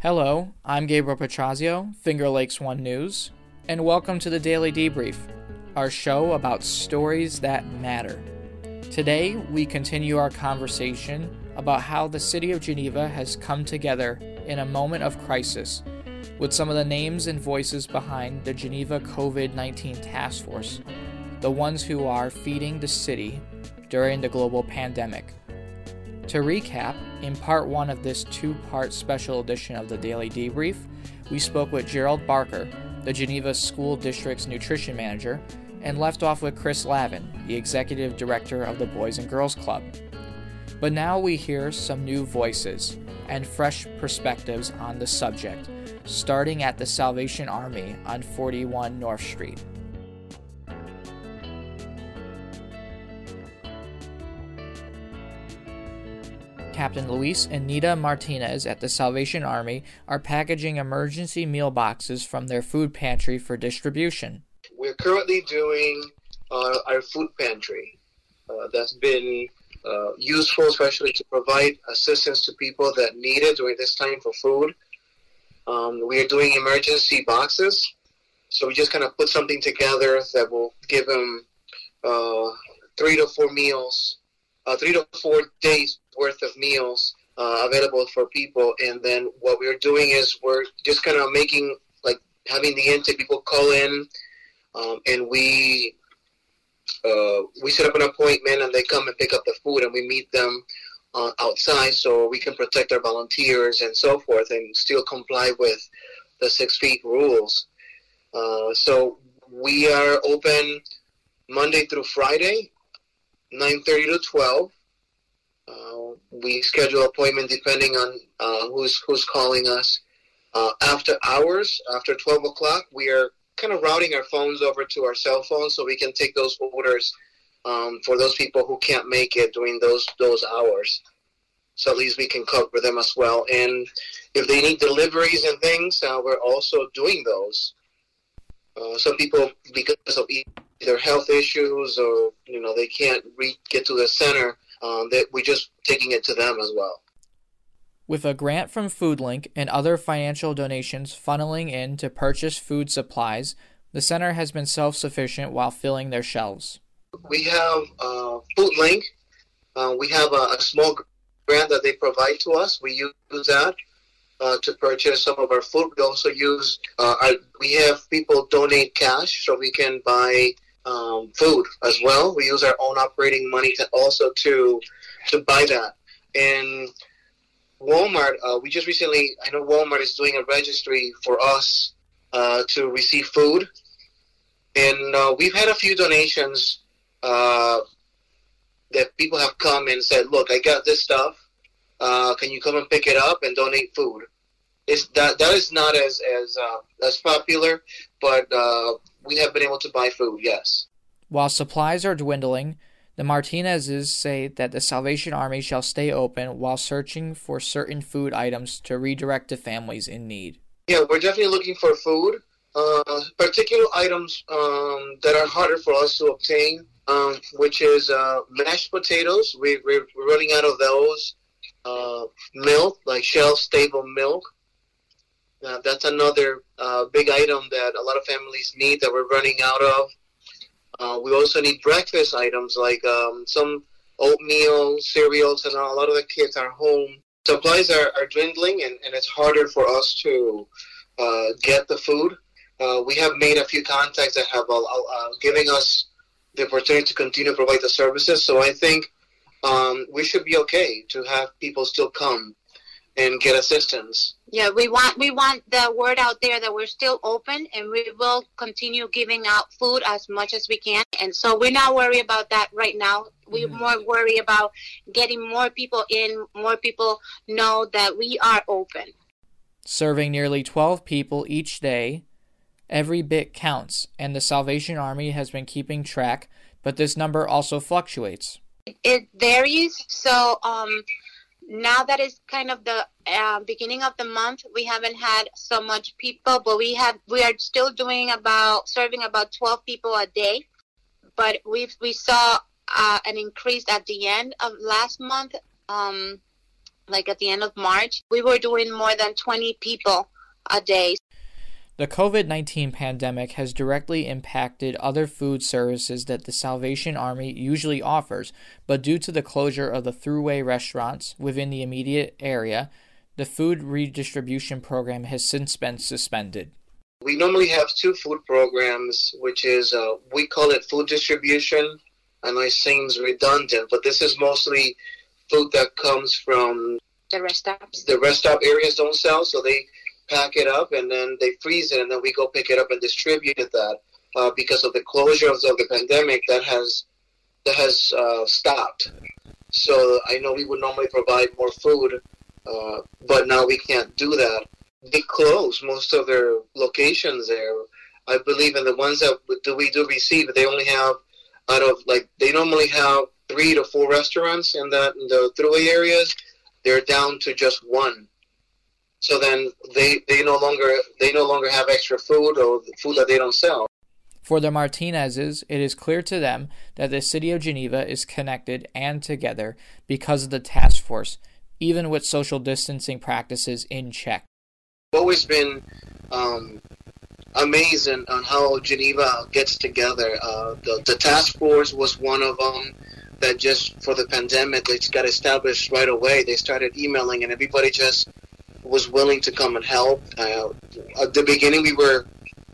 Hello, I'm Gabriel Pietrorazio, Finger Lakes One News, and welcome to the Daily Debrief, our show about stories that matter. Today, we continue our conversation about how the city of Geneva has come together in a moment of crisis with some of the names and voices behind the Geneva COVID 19 Task Force, the ones who are feeding the city during the global pandemic. To recap, in part one of this two part special edition of the Daily Debrief, we spoke with Gerald Barker, the Geneva School District's nutrition manager, and left off with Chris Lavin, the executive director of the Boys and Girls Club. But now we hear some new voices and fresh perspectives on the subject, starting at the Salvation Army on 41 North Street. Captain Luis and Nita Martinez at the Salvation Army are packaging emergency meal boxes from their food pantry for distribution. We're currently doing uh, our food pantry. Uh, that's been uh, useful, especially to provide assistance to people that need it during this time for food. Um, we are doing emergency boxes, so we just kind of put something together that will give them uh, three to four meals, uh, three to four days worth of meals uh, available for people. And then what we're doing is we're just kind of making like having the intake people call in, um, and we uh, we set up an appointment and they come and pick up the food and we meet them uh, outside so we can protect our volunteers and so forth and still comply with the six feet rules. Uh, so we are open Monday through Friday, 9.30 to 12 uh, we schedule appointment depending on uh, who's who's calling us. Uh, after hours, after 12 o'clock, we are kind of routing our phones over to our cell phones so we can take those orders um, for those people who can't make it during those those hours. So at least we can cover them as well. And if they need deliveries and things, uh, we're also doing those. Uh, some people, because of either health issues or you know they can't re- get to the center, um, that we're just taking it to them as well. With a grant from FoodLink and other financial donations funneling in to purchase food supplies, the center has been self sufficient while filling their shelves. We have uh, FoodLink. Uh, we have a, a, small grant that they provide to us. We use that uh, to purchase some of our food. We also use, uh, our, we have people donate cash so we can buy um, food as well. We use our own operating money to also to to buy that. And Walmart, uh, we just recently, I know Walmart is doing a registry for us uh, to receive food, and uh, we've had a few donations uh, that people have come and said, "Look, I got this stuff. Uh, can you come and pick it up and donate food?" It's that that is not as as uh, as popular, but we have been able to buy food, yes. While supplies are dwindling, the Martinezes say that the Salvation Army shall stay open while searching for certain food items to redirect to families in need. Yeah, we're definitely looking for food, uh, particular items um, that are harder for us to obtain, um, which is uh, mashed potatoes. We, are running out of those. Uh, milk, like shelf stable milk. Uh, that's another uh, big item that a lot of families need that we're running out of. Uh, we also need breakfast items like um, some oatmeal, cereals, and a lot of the kids are home. Supplies are, are dwindling, and, and it's harder for us to uh, get the food. Uh, we have made a few contacts that have uh, giving us the opportunity to continue to provide the services. So I think um, we should be okay to have people still come and get assistance. Yeah, we want we want the word out there that we're still open and we will continue giving out food as much as we can. And so we're not worried about that right now. We're mm-hmm. more worried about getting more people in, more people know that we are open. Serving nearly 12 people each day, every bit counts, and the Salvation Army has been keeping track, but this number also fluctuates. It varies. So, um, now that is kind of the uh, beginning of the month we haven't had so much people but we have we are still doing about serving about 12 people a day but we we saw uh, an increase at the end of last month um, like at the end of March, we were doing more than 20 people a day. The COVID 19 pandemic has directly impacted other food services that the Salvation Army usually offers, but due to the closure of the Thruway restaurants within the immediate area, the food redistribution program has since been suspended. We normally have two food programs, which is uh, we call it food distribution. I know it seems redundant, but this is mostly food that comes from the rest stops. The rest stop areas don't sell, so they pack it up and then they freeze it, and then we go pick it up and distribute it that. Uh, because of the closures of the pandemic, that has that has uh, stopped. So I know we would normally provide more food, uh, but now we can't do that. They close most of their locations there. I believe in the ones that do we do receive, they only have out of like they normally have three to four restaurants in that in the Thruway areas. They're down to just one so then they they no longer they no longer have extra food or food that they don't sell. For the Martinezes, it is clear to them that the city of Geneva is connected and together because of the task force, even with social distancing practices in check. I've always been um, amazing on how Geneva gets together. Uh, the, the task force was one of them that just for the pandemic they got established right away. They started emailing and everybody just was willing to come and help. Uh, at the beginning, we were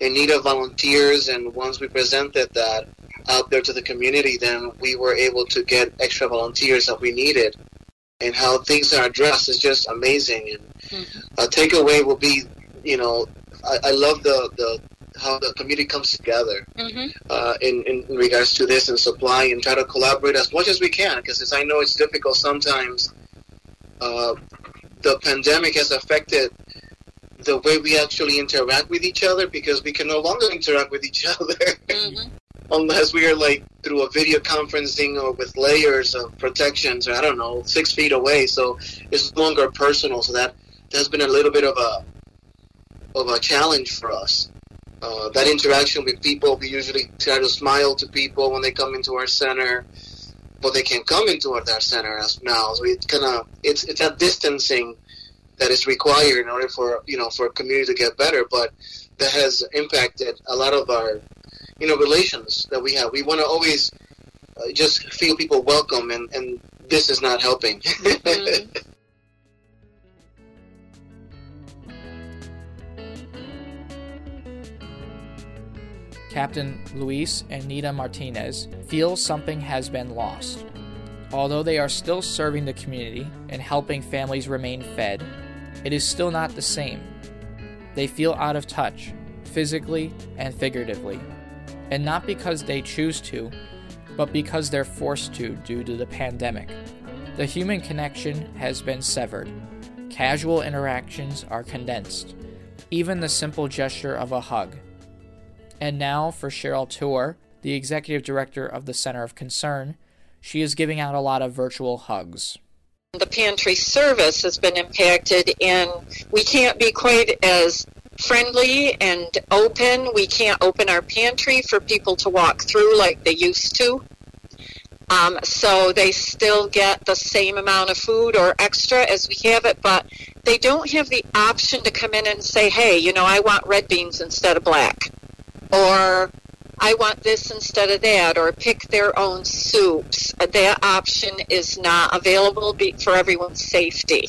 in need of volunteers, and once we presented that out there to the community, then we were able to get extra volunteers that we needed. And how things are addressed is just amazing. And mm-hmm. a takeaway will be, you know, I, I love the, the how the community comes together mm-hmm. uh, in, in regards to this and supply and try to collaborate as much as we can because I know it's difficult sometimes uh, the pandemic has affected the way we actually interact with each other because we can no longer interact with each other mm-hmm. unless we are like through a video conferencing or with layers of protections or I don't know six feet away. So it's no longer personal. So that has been a little bit of a of a challenge for us. Uh, that interaction with people, we usually try to smile to people when they come into our center but they can come into our center as now. So it's kind of it's it's that distancing that is required in order for you know for a community to get better. But that has impacted a lot of our you know relations that we have. We want to always uh, just feel people welcome, and and this is not helping. Mm-hmm. Captain Luis and Nita Martinez feel something has been lost. Although they are still serving the community and helping families remain fed, it is still not the same. They feel out of touch, physically and figuratively, and not because they choose to, but because they're forced to due to the pandemic. The human connection has been severed. Casual interactions are condensed. Even the simple gesture of a hug and now for Cheryl Tour, the executive director of the Center of Concern, she is giving out a lot of virtual hugs. The pantry service has been impacted, and we can't be quite as friendly and open. We can't open our pantry for people to walk through like they used to. Um, so they still get the same amount of food or extra as we have it, but they don't have the option to come in and say, hey, you know, I want red beans instead of black or I want this instead of that, or pick their own soups. That option is not available for everyone's safety.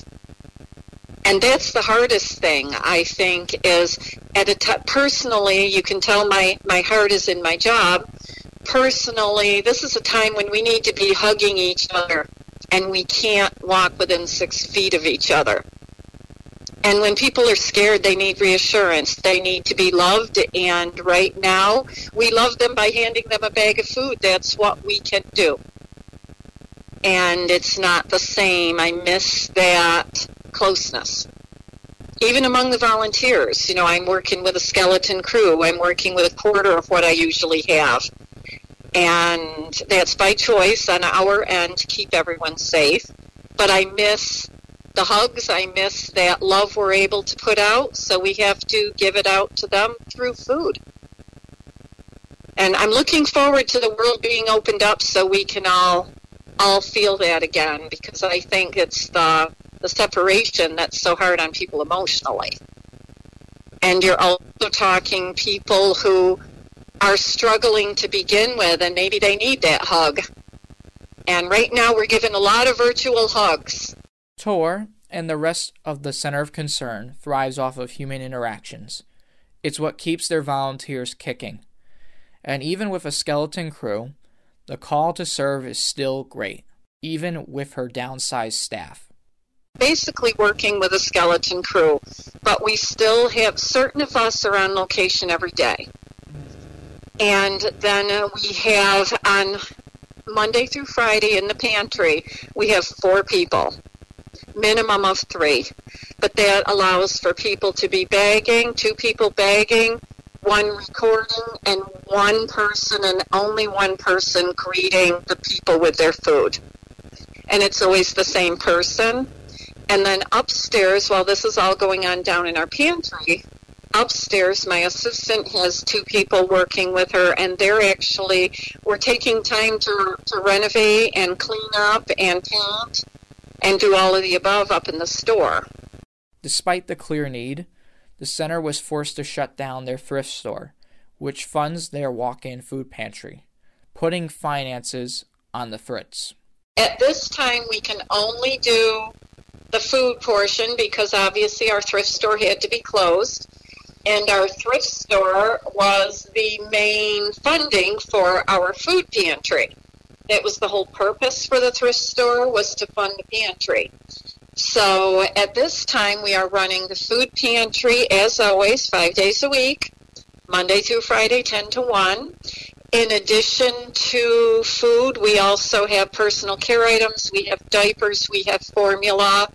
And that's the hardest thing, I think, is at a t- personally, you can tell my, my heart is in my job. Personally, this is a time when we need to be hugging each other, and we can't walk within six feet of each other. And when people are scared, they need reassurance. They need to be loved. And right now, we love them by handing them a bag of food. That's what we can do. And it's not the same. I miss that closeness. Even among the volunteers, you know, I'm working with a skeleton crew. I'm working with a quarter of what I usually have. And that's by choice on our end to keep everyone safe. But I miss the hugs. I miss that love we're able to put out, so we have to give it out to them through food. And I'm looking forward to the world being opened up so we can all all feel that again because I think it's the the separation that's so hard on people emotionally. And you're also talking people who are struggling to begin with, and maybe they need that hug. And right now, we're giving a lot of virtual hugs. Tor and the rest of the Center of Concern thrives off of human interactions. It's what keeps their volunteers kicking. And even with a skeleton crew, the call to serve is still great, even with her downsized staff. Basically, working with a skeleton crew, but we still have certain of us are on location every day. And then uh, we have on Monday through Friday in the pantry, we have four people, minimum of three. But that allows for people to be bagging, two people bagging, one recording, and one person and only one person greeting the people with their food. And it's always the same person. And then upstairs, while this is all going on down in our pantry, upstairs my assistant has two people working with her and they're actually we're taking time to, to renovate and clean up and paint and do all of the above up in the store despite the clear need the center was forced to shut down their thrift store which funds their walk-in food pantry putting finances on the fritz at this time we can only do the food portion because obviously our thrift store had to be closed and our thrift store was the main funding for our food pantry. That was the whole purpose for the thrift store was to fund the pantry. So at this time we are running the food pantry as always 5 days a week, Monday through Friday 10 to 1. In addition to food, we also have personal care items, we have diapers, we have formula,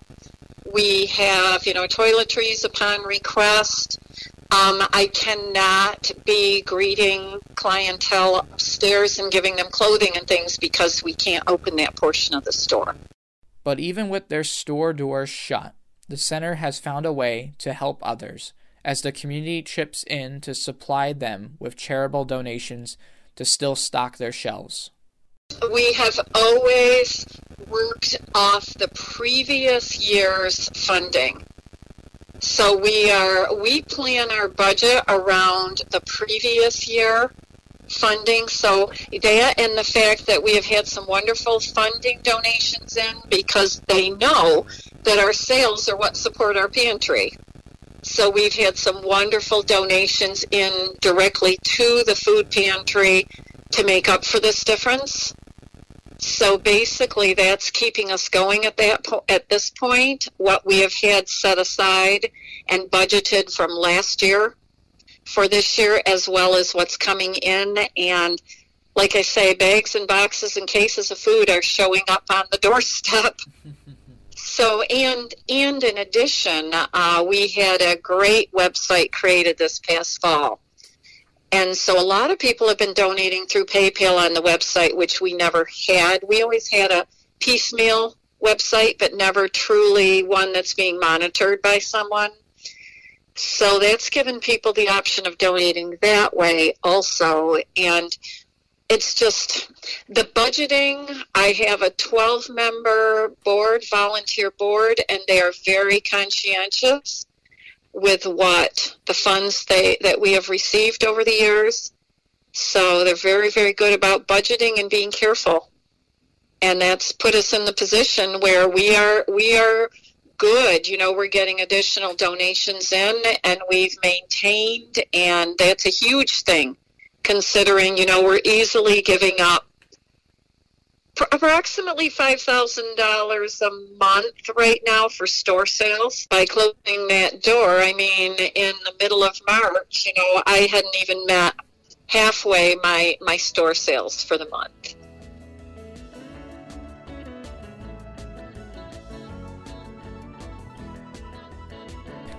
we have, you know, toiletries upon request. Um, I cannot be greeting clientele upstairs and giving them clothing and things because we can't open that portion of the store. But even with their store doors shut, the center has found a way to help others as the community chips in to supply them with charitable donations to still stock their shelves. We have always worked off the previous year's funding. So we are we plan our budget around the previous year funding. So that and the fact that we have had some wonderful funding donations in because they know that our sales are what support our pantry. So we've had some wonderful donations in directly to the food pantry to make up for this difference. So basically, that's keeping us going at that po- at this point. What we have had set aside and budgeted from last year for this year, as well as what's coming in, and like I say, bags and boxes and cases of food are showing up on the doorstep. so, and and in addition, uh, we had a great website created this past fall and so a lot of people have been donating through PayPal on the website, which we never had. We always had a piecemeal website, but never truly one that's being monitored by someone. So that's given people the option of donating that way also. And it's just the budgeting. I have a 12 member board, volunteer board, and they are very conscientious with what the funds they that we have received over the years. So they're very, very good about budgeting and being careful. And that's put us in the position where we are we are good. You know, we're getting additional donations in and we've maintained and that's a huge thing considering, you know, we're easily giving up approximately $5,000 a month right now for store sales. By closing that door, I mean, in the middle of March, you know, I hadn't even met halfway my, my store sales for the month.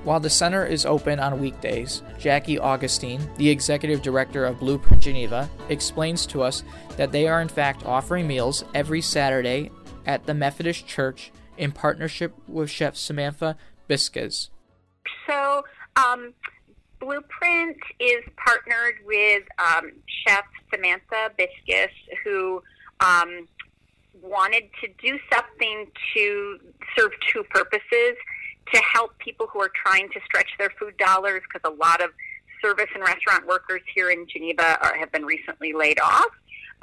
While the center is open on weekdays, Jackie Augustine, the executive director of Blueprint Geneva, explains to us that they are in fact offering meals every Saturday at the Methodist Church in partnership with Chef Samantha Biscas. So, um, Blueprint is partnered with um, Chef Samantha Biscus, who um, wanted to do something to serve two purposes to help people who are trying to stretch their food dollars because a lot of service and restaurant workers here in Geneva are, have been recently laid off.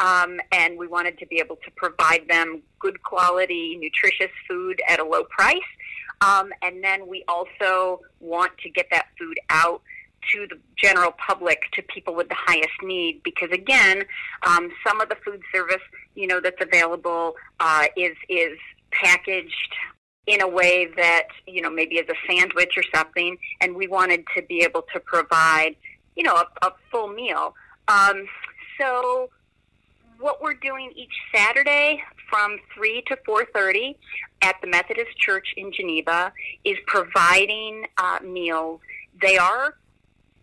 Um, and we wanted to be able to provide them good quality, nutritious food at a low price. Um, and then we also want to get that food out to the general public, to people with the highest need, because again, um, some of the food service, you know, that's available uh, is is packaged in a way that you know maybe as a sandwich or something, and we wanted to be able to provide, you know, a, a full meal. Um, so what we're doing each Saturday from 3 to 4.30 at the Methodist Church in Geneva is providing uh, meals. They are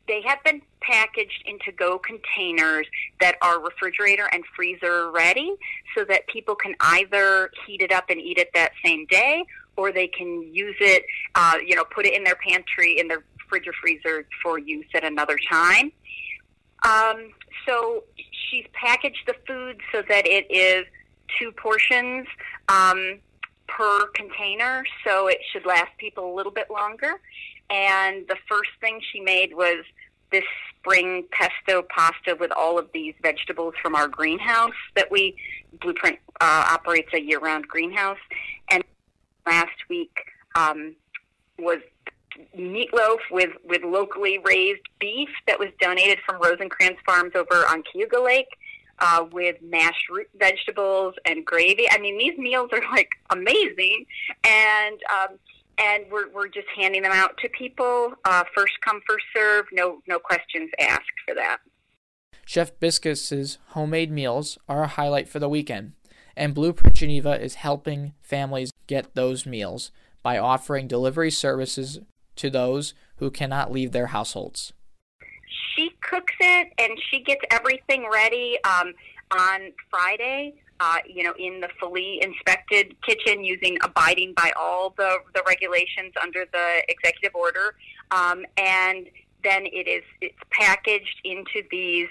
they have been packaged into go containers that are refrigerator and freezer ready so that people can either heat it up and eat it that same day or they can use it, uh, you know, put it in their pantry, in their fridge or freezer for use at another time. Um, so she's packaged the food so that it is two portions um, per container, so it should last people a little bit longer. And the first thing she made was this spring pesto pasta with all of these vegetables from our greenhouse that we Blueprint uh, operates a year-round greenhouse. And last week um, was meatloaf with with locally raised beef that was donated from Rosencrantz Farms over on Cayuga Lake. Uh, with mashed root vegetables and gravy. I mean, these meals are like amazing, and um, and we're we're just handing them out to people. Uh, first come, first serve. No no questions asked for that. Chef Biscus's homemade meals are a highlight for the weekend, and Blueprint Geneva is helping families get those meals by offering delivery services to those who cannot leave their households. She cooks it and she gets everything ready um, on Friday uh, you know, in the fully inspected kitchen using abiding by all the, the regulations under the executive order. Um, and then it is it's packaged into these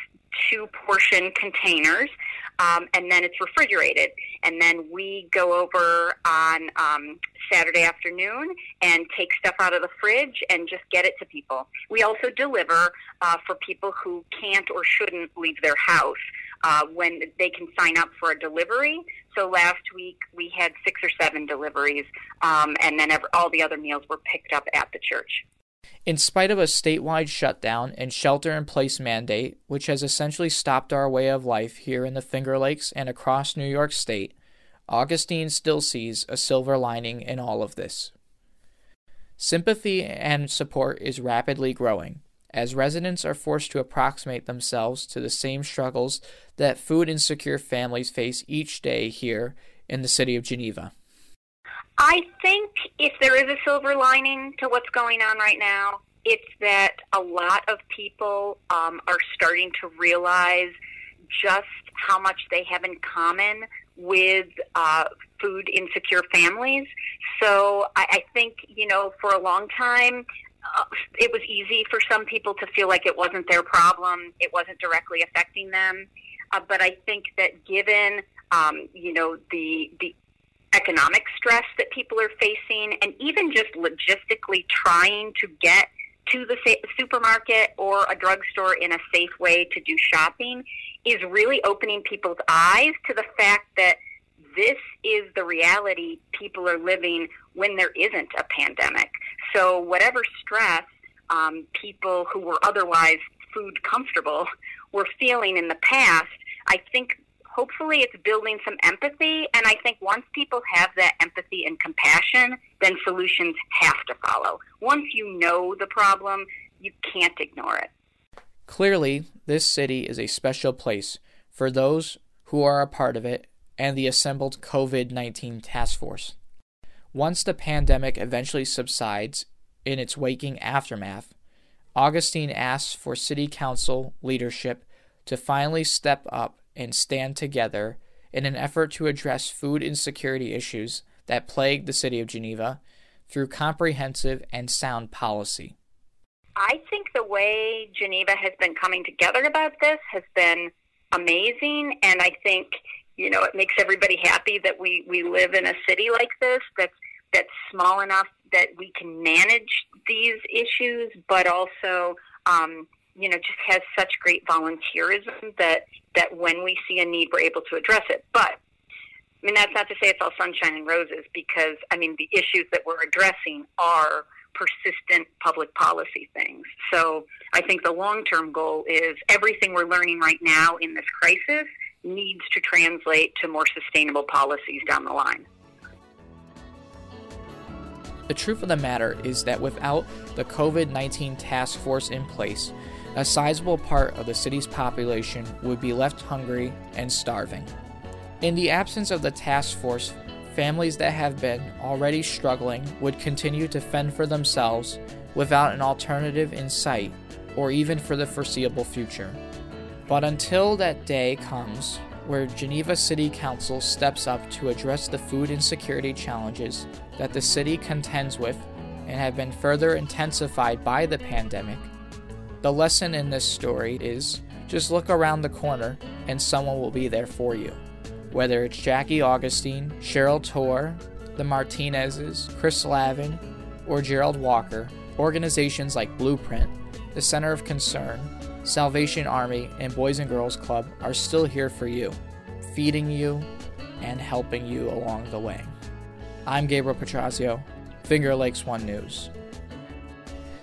two portion containers um, and then it's refrigerated and then we go over on um, saturday afternoon and take stuff out of the fridge and just get it to people we also deliver uh, for people who can't or shouldn't leave their house uh, when they can sign up for a delivery. So last week we had six or seven deliveries, um, and then every, all the other meals were picked up at the church. In spite of a statewide shutdown and shelter in place mandate, which has essentially stopped our way of life here in the Finger Lakes and across New York State, Augustine still sees a silver lining in all of this. Sympathy and support is rapidly growing as residents are forced to approximate themselves to the same struggles that food insecure families face each day here in the city of Geneva. I think if there is a silver lining to what's going on right now, it's that a lot of people um, are starting to realize just how much they have in common with uh, food insecure families. So I, I think, you know, for a long time, uh, it was easy for some people to feel like it wasn't their problem, it wasn't directly affecting them. Uh, but I think that given, um, you know, the the economic stress that people are facing, and even just logistically trying to get to the supermarket or a drugstore in a safe way to do shopping, is really opening people's eyes to the fact that this is the reality people are living when there isn't a pandemic. So, whatever stress um, people who were otherwise food comfortable were feeling in the past, I think hopefully it's building some empathy. And I think once people have that empathy and compassion, then solutions have to follow. Once you know the problem, you can't ignore it. Clearly, this city is a special place for those who are a part of it and the assembled COVID 19 task force. Once the pandemic eventually subsides in its waking aftermath, Augustine asks for City Council leadership to finally step up and stand together in an effort to address food insecurity issues that plague the city of Geneva through comprehensive and sound policy. I think the way Geneva has been coming together about this has been amazing, and I think you know, it makes everybody happy that we, we live in a city like this that's, that's small enough that we can manage these issues, but also, um, you know, just has such great volunteerism that, that when we see a need, we're able to address it. But I mean, that's not to say it's all sunshine and roses because, I mean, the issues that we're addressing are persistent public policy things. So I think the long term goal is everything we're learning right now in this crisis needs to translate to more sustainable policies down the line. The truth of the matter is that without the COVID 19 task force in place, a sizable part of the city's population would be left hungry and starving. In the absence of the task force, families that have been already struggling would continue to fend for themselves without an alternative in sight or even for the foreseeable future. But until that day comes where Geneva City Council steps up to address the food insecurity challenges that the city contends with and have been further intensified by the pandemic, the lesson in this story is just look around the corner and someone will be there for you. Whether it's Jackie Augustine, Cheryl Torr, the Martinezes, Chris Lavin, or Gerald Walker, organizations like Blueprint, the Center of Concern, Salvation Army, and Boys and Girls Club are still here for you, feeding you and helping you along the way. I'm Gabriel Pietrorazio, Finger Lakes One News.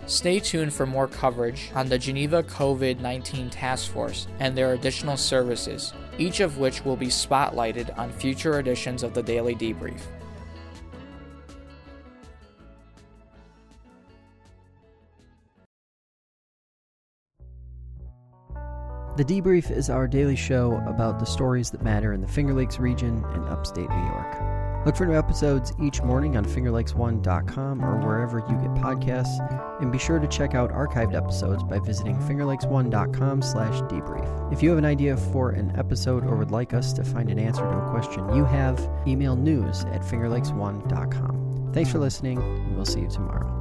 Stay tuned for more coverage on the Geneva COVID 19 Task Force and their additional services, each of which will be spotlighted on future editions of the Daily Debrief. The Debrief is our daily show about the stories that matter in the Finger Lakes region and upstate New York. Look for new episodes each morning on fingerlakes1.com or wherever you get podcasts, and be sure to check out archived episodes by visiting fingerlakes1.com slash debrief. If you have an idea for an episode or would like us to find an answer to a question you have, email news at fingerlakes1.com. Thanks for listening, and we'll see you tomorrow.